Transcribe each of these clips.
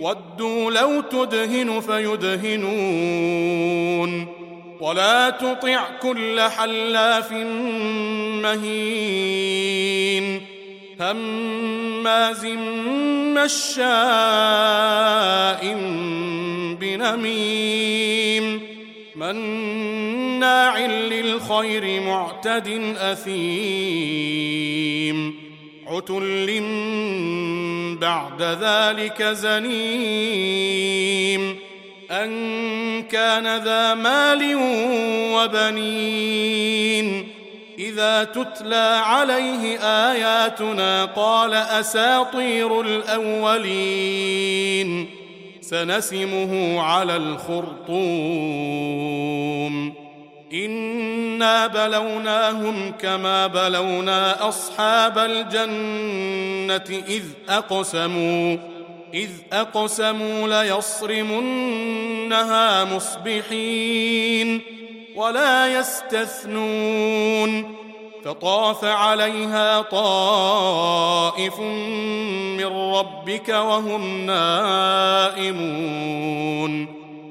ودوا لو تدهن فيدهنون ولا تطع كل حلاف مهين هماز مشاء بنميم مناع للخير معتد أثيم عتل بعد ذلك زنيم. أن كان ذا مال وبنين. إذا تتلى عليه آياتنا قال أساطير الأولين. سنسمه على الخرطوم. انا بلوناهم كما بلونا اصحاب الجنه اذ اقسموا اذ اقسموا ليصرمنها مصبحين ولا يستثنون فطاف عليها طائف من ربك وهم نائمون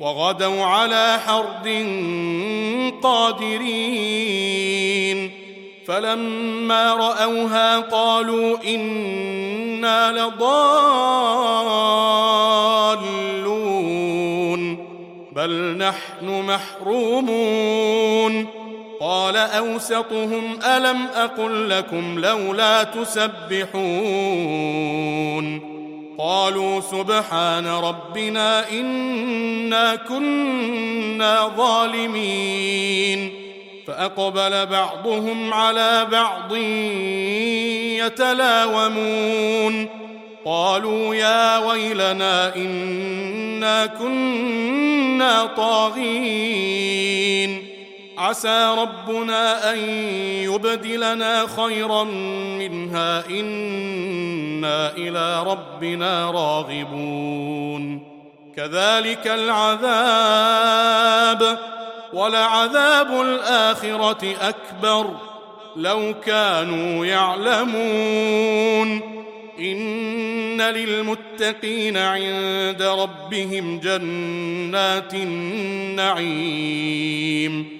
وغدوا على حرد قادرين. فلما رأوها قالوا إنا لضالون. بل نحن محرومون. قال أوسطهم ألم أقل لكم لولا تسبحون. قالوا سبحان ربنا إنا كنا ظالمين. فأقبل بعضهم على بعض يتلاومون. قالوا يا ويلنا إنا كنا طاغين. عسى ربنا أن يبدلنا خيرا منها. إنا إلى ربنا راغبون. كذلك العذاب ولعذاب الآخرة أكبر. لو كانوا يعلمون. إن للمتقين عند ربهم جنات النعيم.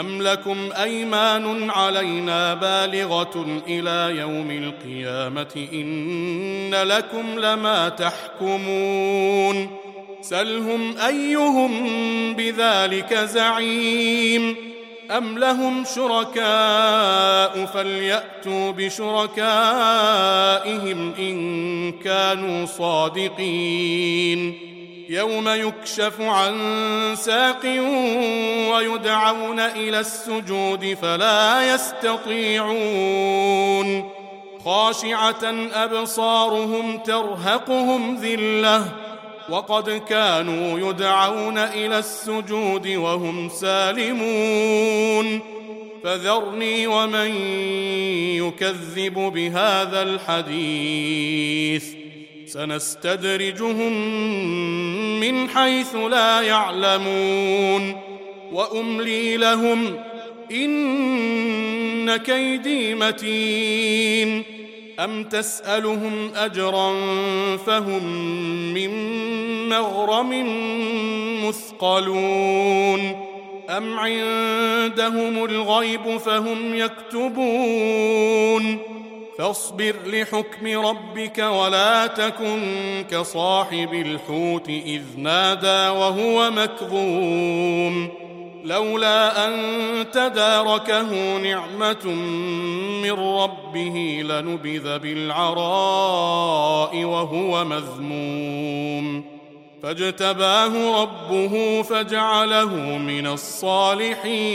ام لكم ايمان علينا بالغه إلى يوم القيامه ان لكم لما تحكمون سلهم ايهم بذلك زعيم ام لهم شركاء فلياتوا بشركائهم ان كانوا صادقين يوم يكشف عن ساق ويدعون إلى السجود فلا يستطيعون. خاشعة أبصارهم ترهقهم ذلة. وقد كانوا يدعون إلى السجود وهم سالمون. فذرني ومن يكذب بهذا الحديث. سنستدرجهم من حيث لا يعلمون وأملي لهم إن كيدي متين أم تسألهم أجرا فهم من مغرم مثقلون أم عندهم الغيب فهم يكتبون فاصبر لحكم ربك ولا تكن كصاحب الحوت إذ نادى وهو مكظوم. لولا أن تداركه نعمة من ربه لنبذ بالعراء وهو مذموم. فاجتباه ربه فجعله من الصالحين.